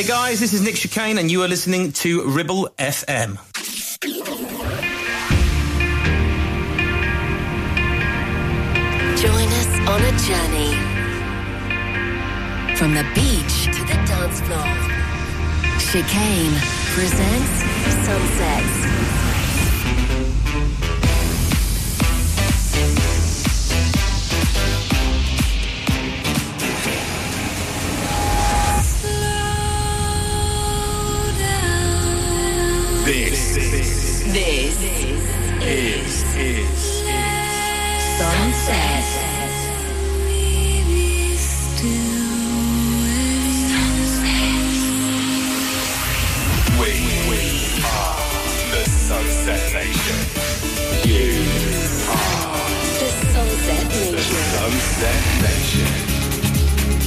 Hey guys, this is Nick Chicane, and you are listening to Ribble FM. Join us on a journey from the beach to the dance floor. Chicane presents Sunsets. This, this This is, is Sunset. we, we are the Sunset Nation. You are The Sunset Nation. the Sunset Nation.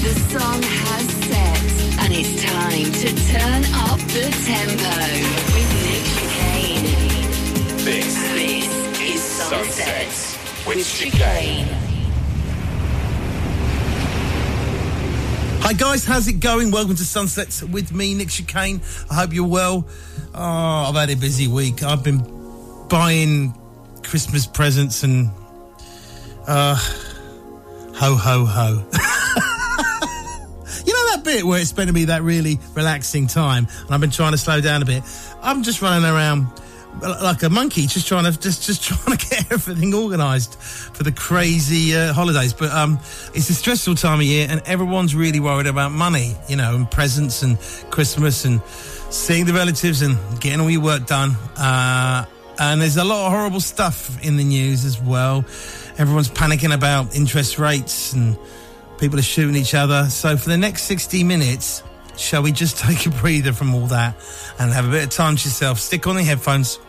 The song has set, and it's time to turn up the tempo with with Chicane. Chicane. Hi guys, how's it going? Welcome to Sunsets with me, Nick Chicane. I hope you're well. Oh, I've had a busy week. I've been buying Christmas presents and uh ho ho ho. you know that bit where it's going to be that really relaxing time and I've been trying to slow down a bit. I'm just running around like a monkey just trying to just just trying to get everything organized for the crazy uh, holidays. But um it's a stressful time of year and everyone's really worried about money you know and presents and christmas and seeing the relatives and getting all your work done. Uh and there's a lot of horrible stuff in the news as well. Everyone's panicking about interest rates and people are shooting each other. So for the next 60 minutes shall we just take a breather from all that and have a bit of time to yourself stick on the headphones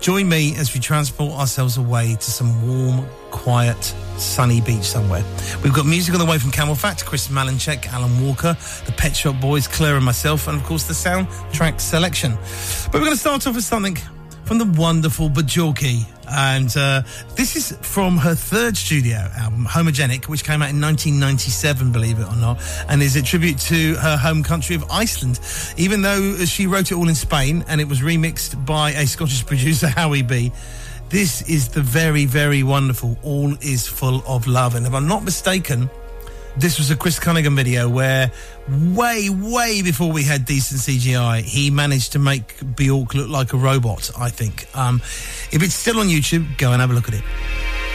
Join me as we transport ourselves away to some warm, quiet, sunny beach somewhere. We've got music on the way from CamelPhat, Chris Malinchak, Alan Walker, the Pet Shop Boys, Claire and myself, and of course the soundtrack selection. But we're going to start off with something from the wonderful Bjork. And uh, this is from her third studio album, Homogenic, which came out in 1997, believe it or not, and is a tribute to her home country of Iceland. Even though she wrote it all in Spain and it was remixed by a Scottish producer, Howie B. This is the very, very wonderful All Is Full of Love. And if I'm not mistaken, this was a Chris Cunningham video where way, way before we had decent CGI, he managed to make Bjork look like a robot, I think. Um, if it's still on YouTube, go and have a look at it.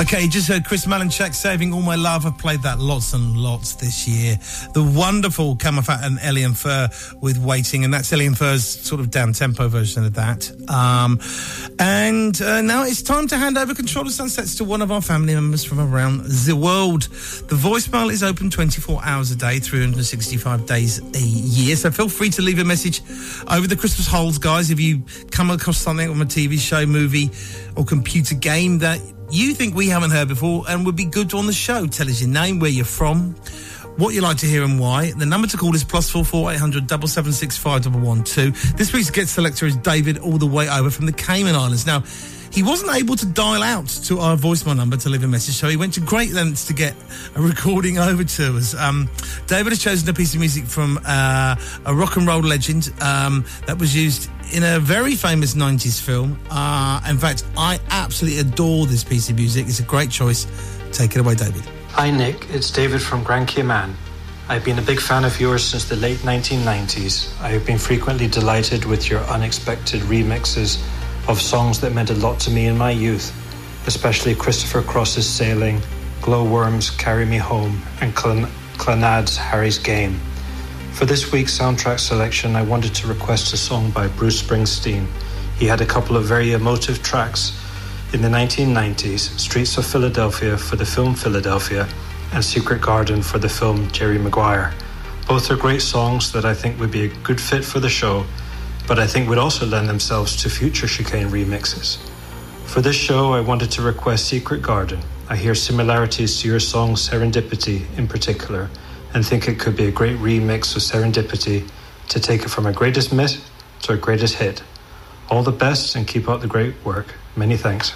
Okay, just heard Chris Malinchak saving all my love. I've played that lots and lots this year. The wonderful CamelPhat and Elian Fur with waiting, and that's Elian Fur's sort of down tempo version of that. Um, and uh, now it's time to hand over control of sunsets to one of our family members from around the world. The voicemail is open 24 hours a day, 365 days a year. So feel free to leave a message over the Christmas holes, guys. If you come across something on a TV show, movie, or computer game that you think we haven't heard before and would be good on the show. Tell us your name, where you're from, what you like to hear and why. The number to call is plus four four eight hundred double seven six five double one two. This week's guest selector is David, all the way over from the Cayman Islands. Now. He wasn't able to dial out to our voicemail number to leave a message, so he went to great lengths to get a recording over to us. Um, David has chosen a piece of music from uh, a rock and roll legend um, that was used in a very famous 90s film. Uh, in fact, I absolutely adore this piece of music. It's a great choice. Take it away, David. Hi, Nick. It's David from Grand Cayman. I've been a big fan of yours since the late 1990s. I have been frequently delighted with your unexpected remixes of songs that meant a lot to me in my youth, especially Christopher Cross's Sailing, Gloworm's Carry Me Home, and Clan- Clannad's Harry's Game. For this week's soundtrack selection, I wanted to request a song by Bruce Springsteen. He had a couple of very emotive tracks in the 1990s Streets of Philadelphia for the film Philadelphia, and Secret Garden for the film Jerry Maguire. Both are great songs that I think would be a good fit for the show, but I think would also lend themselves to future chicane remixes. For this show, I wanted to request Secret Garden. I hear similarities to your song Serendipity in particular, and think it could be a great remix of Serendipity to take it from a greatest miss to a greatest hit. All the best and keep up the great work. Many thanks.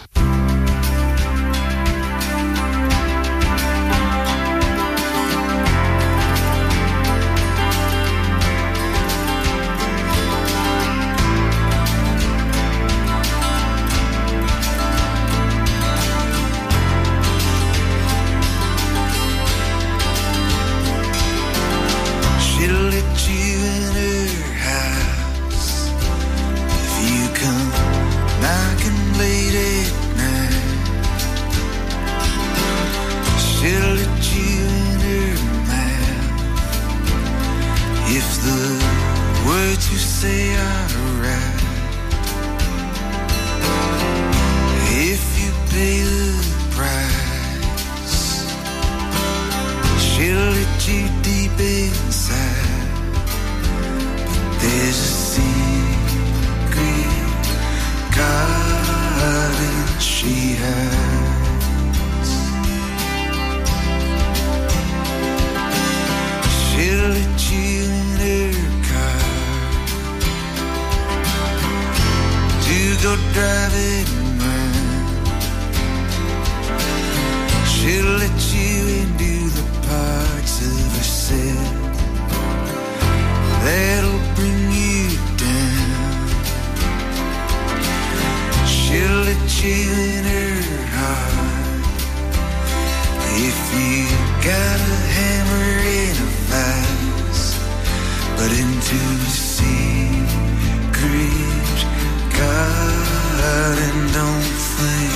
Garden. Don't think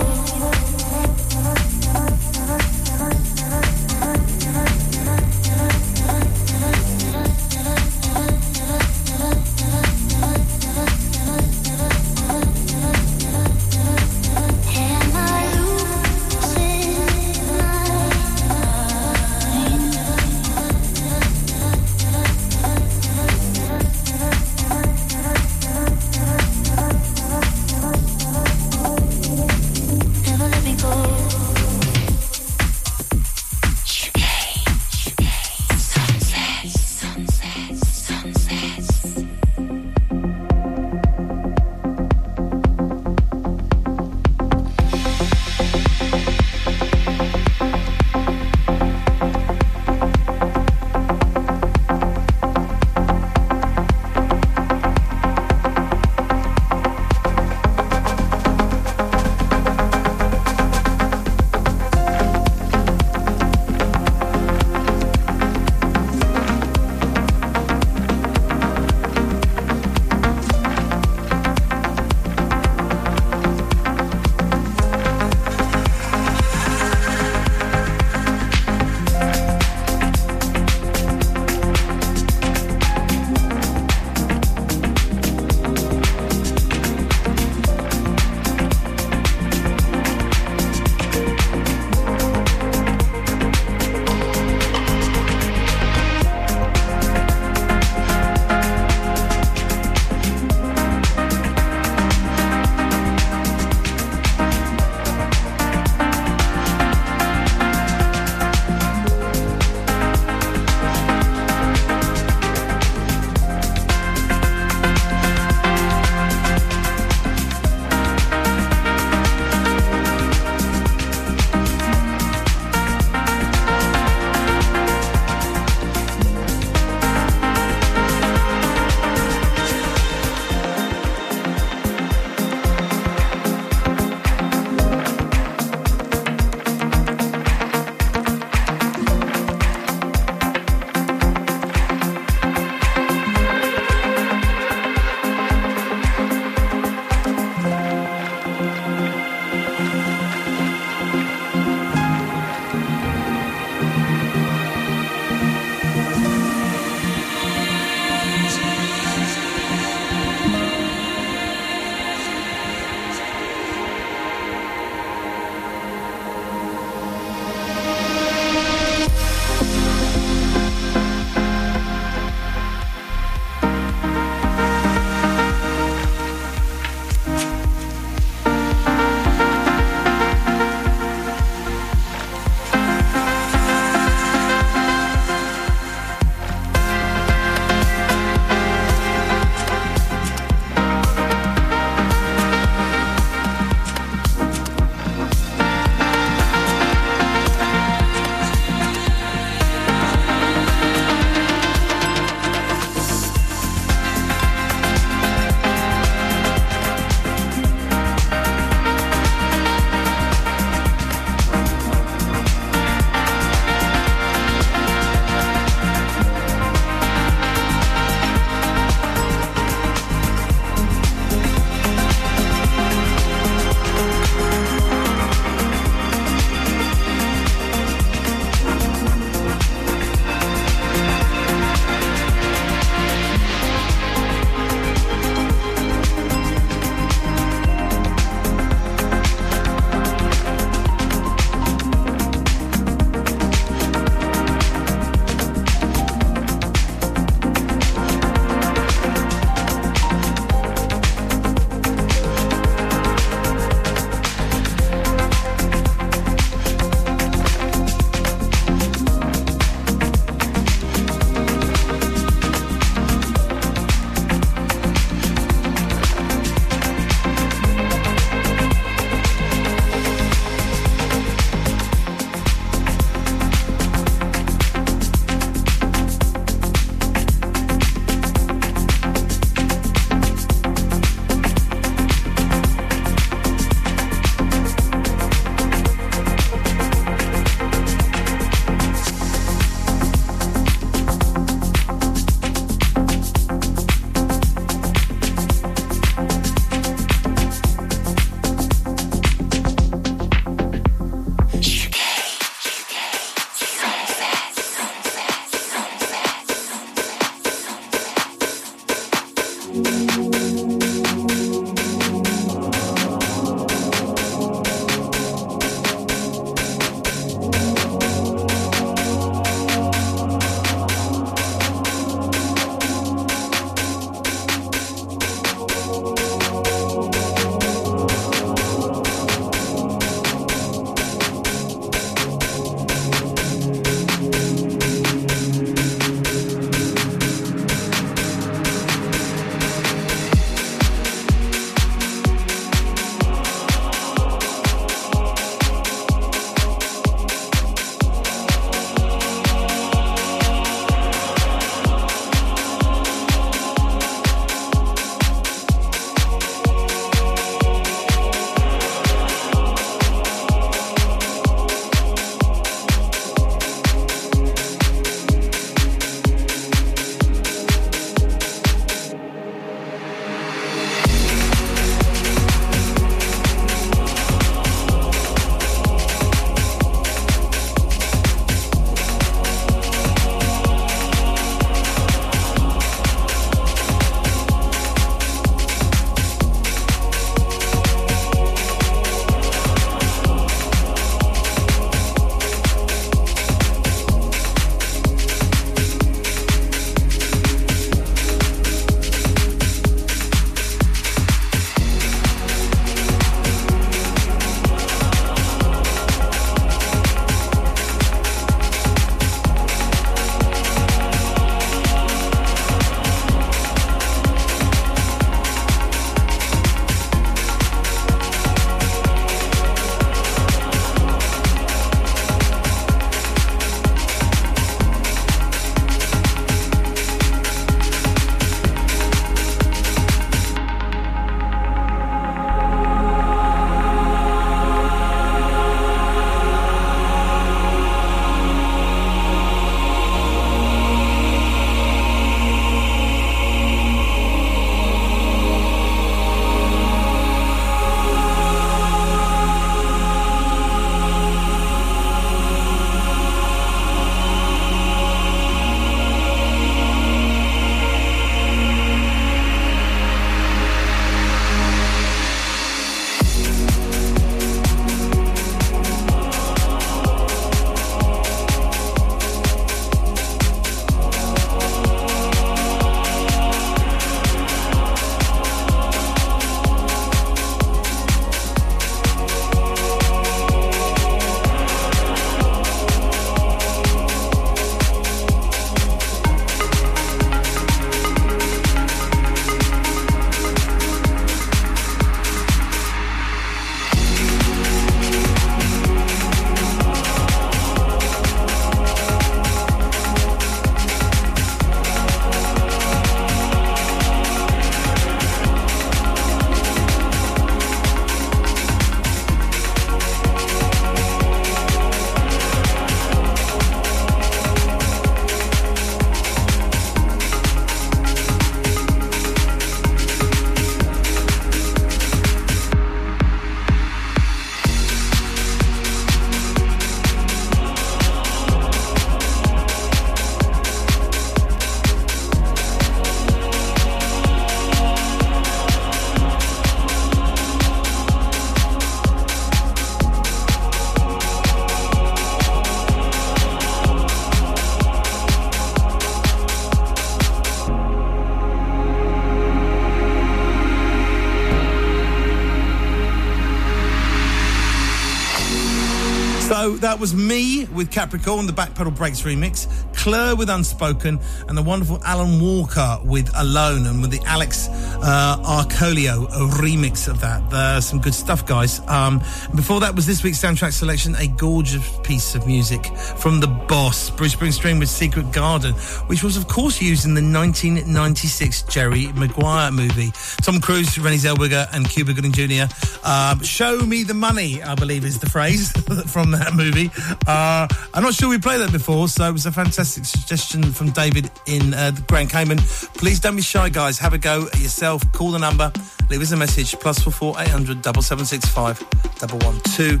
So that was me with Capricorn, the Backpedal Breaks remix, Claire with Unspoken, and the wonderful Alan Walker with Alone, and with the Alex uh, Arcolio remix of that. There's some good stuff, guys. Um, before that was this week's soundtrack selection, a gorgeous piece of music from the boss, Bruce Springsteen with Secret Garden, which was, of course, used in the 1996 Jerry Maguire movie. Tom Cruise, Renée Zellweger, and Cuba Gooding Jr. Um, show me the money, I believe is the phrase from that movie. Uh, I'm not sure we played that before, so it was a fantastic suggestion from David in uh, the Grand Cayman. Please don't be shy, guys. Have a go at yourself. Call the number, leave us a message, plus four four eight hundred double seven six five double one two.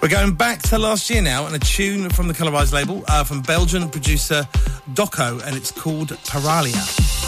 We're going back to last year now, and a tune from the Colorized label uh, from Belgian producer Doco, and it's called. Paralia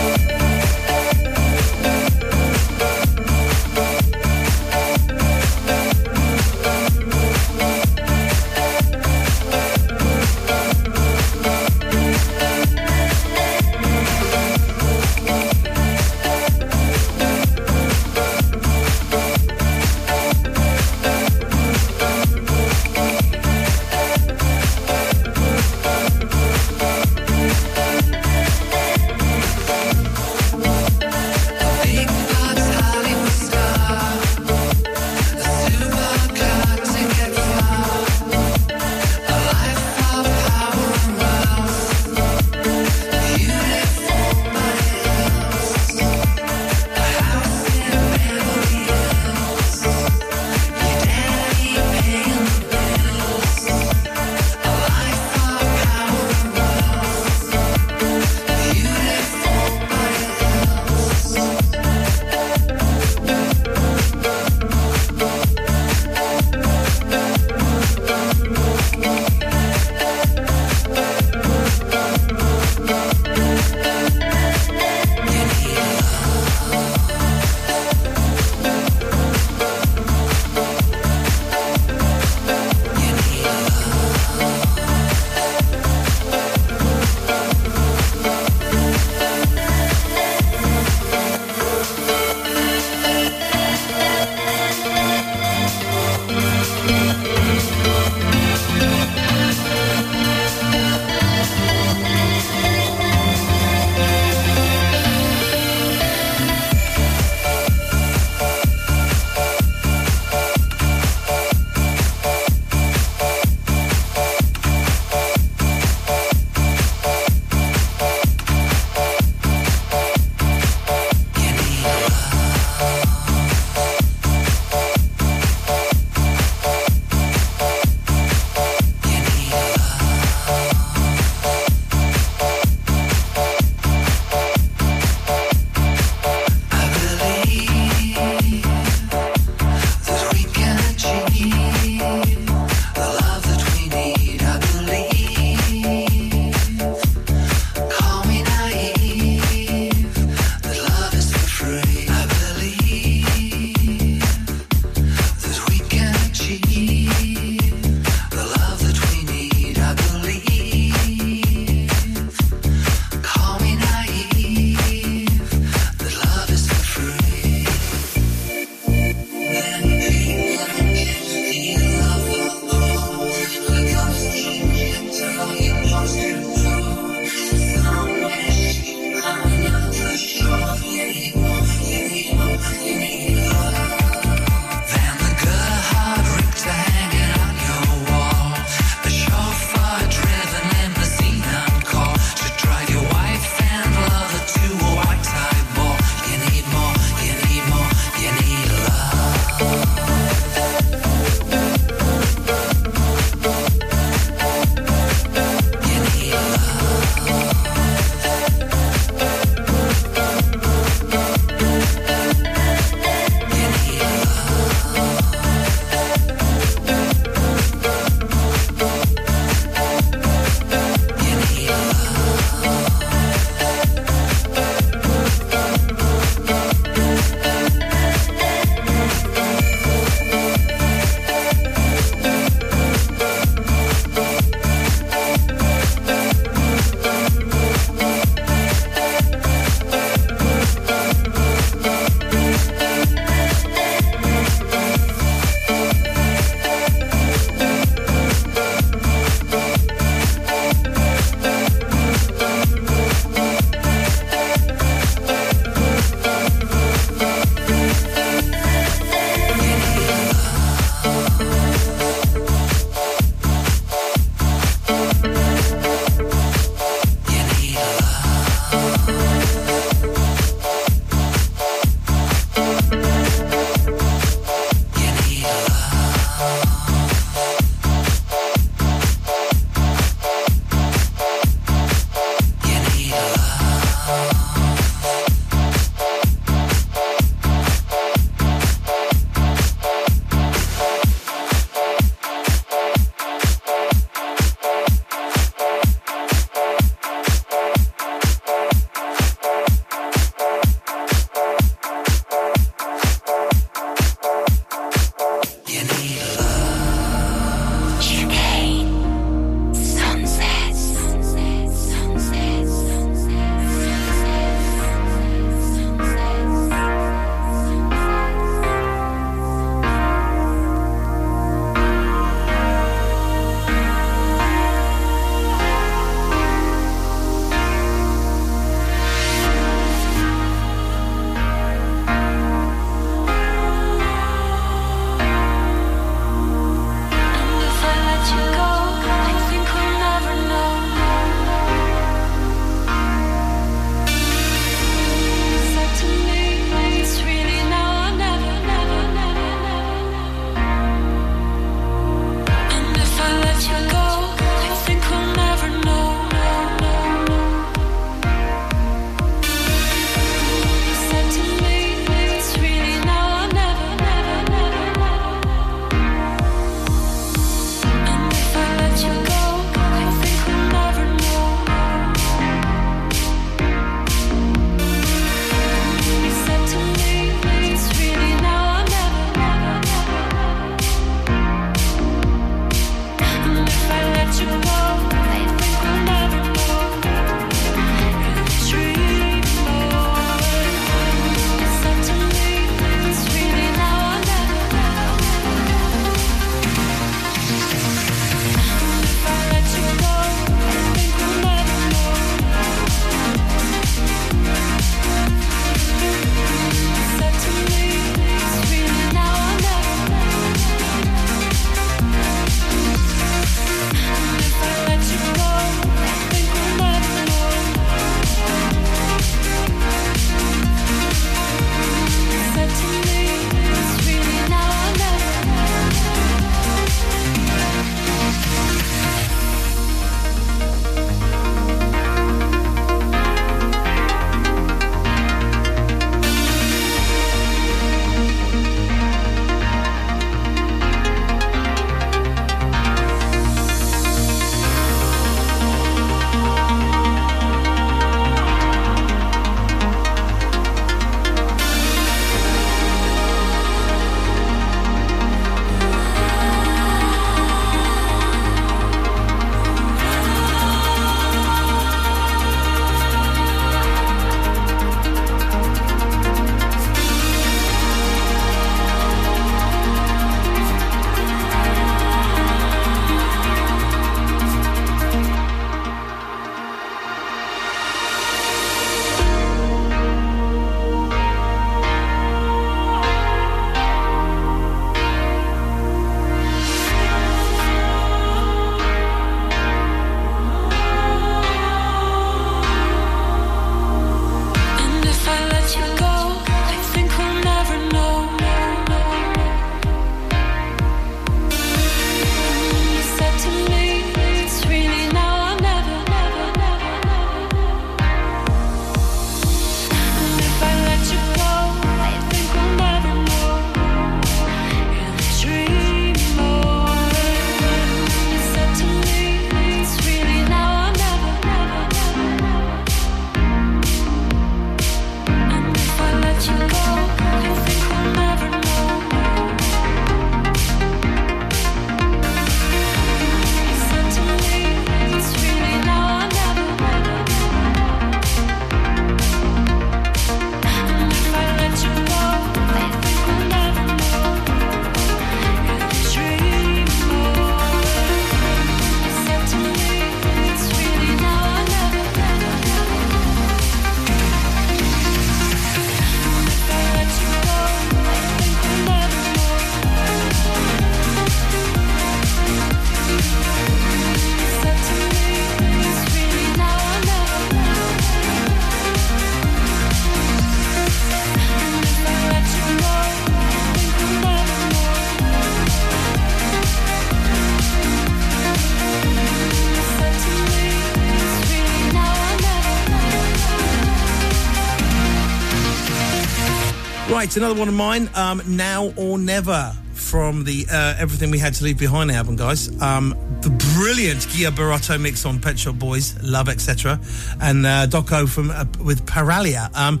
Right, another one of mine. Um, now or never from the uh, Everything We Had to Leave Behind album, guys. Um, the brilliant Gia Barotto mix on Pet Shop Boys, Love, etc., and uh, Doco from uh, with Paralia. Um,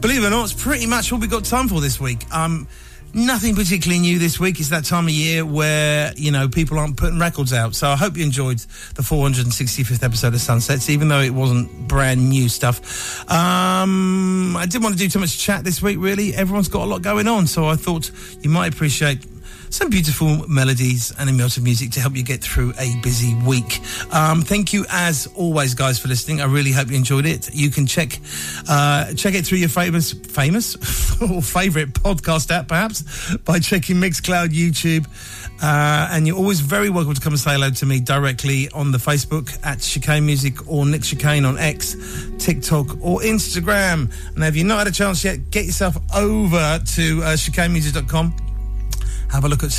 believe it or not, it's pretty much all we got time for this week. Um, nothing particularly new this week. It's that time of year where you know people aren't putting records out. So I hope you enjoyed the 465th episode of Sunsets, even though it wasn't brand new stuff. Um, I didn't want to do too much chat this week. Really, everyone's got a lot going on, so I thought you might appreciate some beautiful melodies and emotive music to help you get through a busy week. Um, thank you as always, guys, for listening. I really hope you enjoyed it. You can check uh, check it through your famous famous or favorite podcast app, perhaps, by checking Mixcloud, YouTube. Uh, and you're always very welcome to come and say hello to me directly on the Facebook at Chicane Music or Nick Chicane on X, TikTok or Instagram. And if you've not had a chance yet, get yourself over to uh, chicanemusic.com have a look at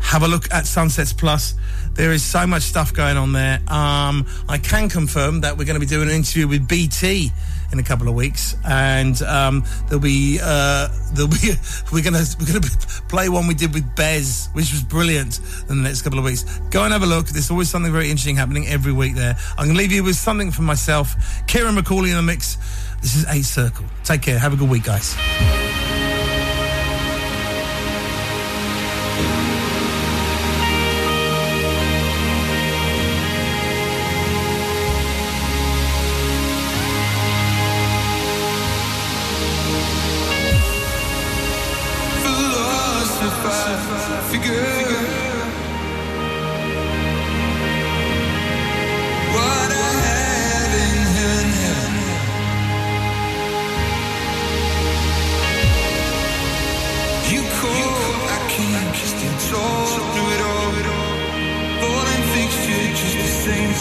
have a look at Sunsets Plus. There is so much stuff going on there. Um, I can confirm that we're going to be doing an interview with BT in a couple of weeks, and um, there'll be uh, there'll be we're gonna we're gonna play one we did with Bez, which was brilliant. In the next couple of weeks, go and have a look. There's always something very interesting happening every week there. I'm gonna leave you with something from myself, Kieran McCauley in the mix. This is Eight Circle. Take care. Have a good week, guys.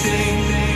I'm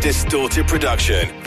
distorted production.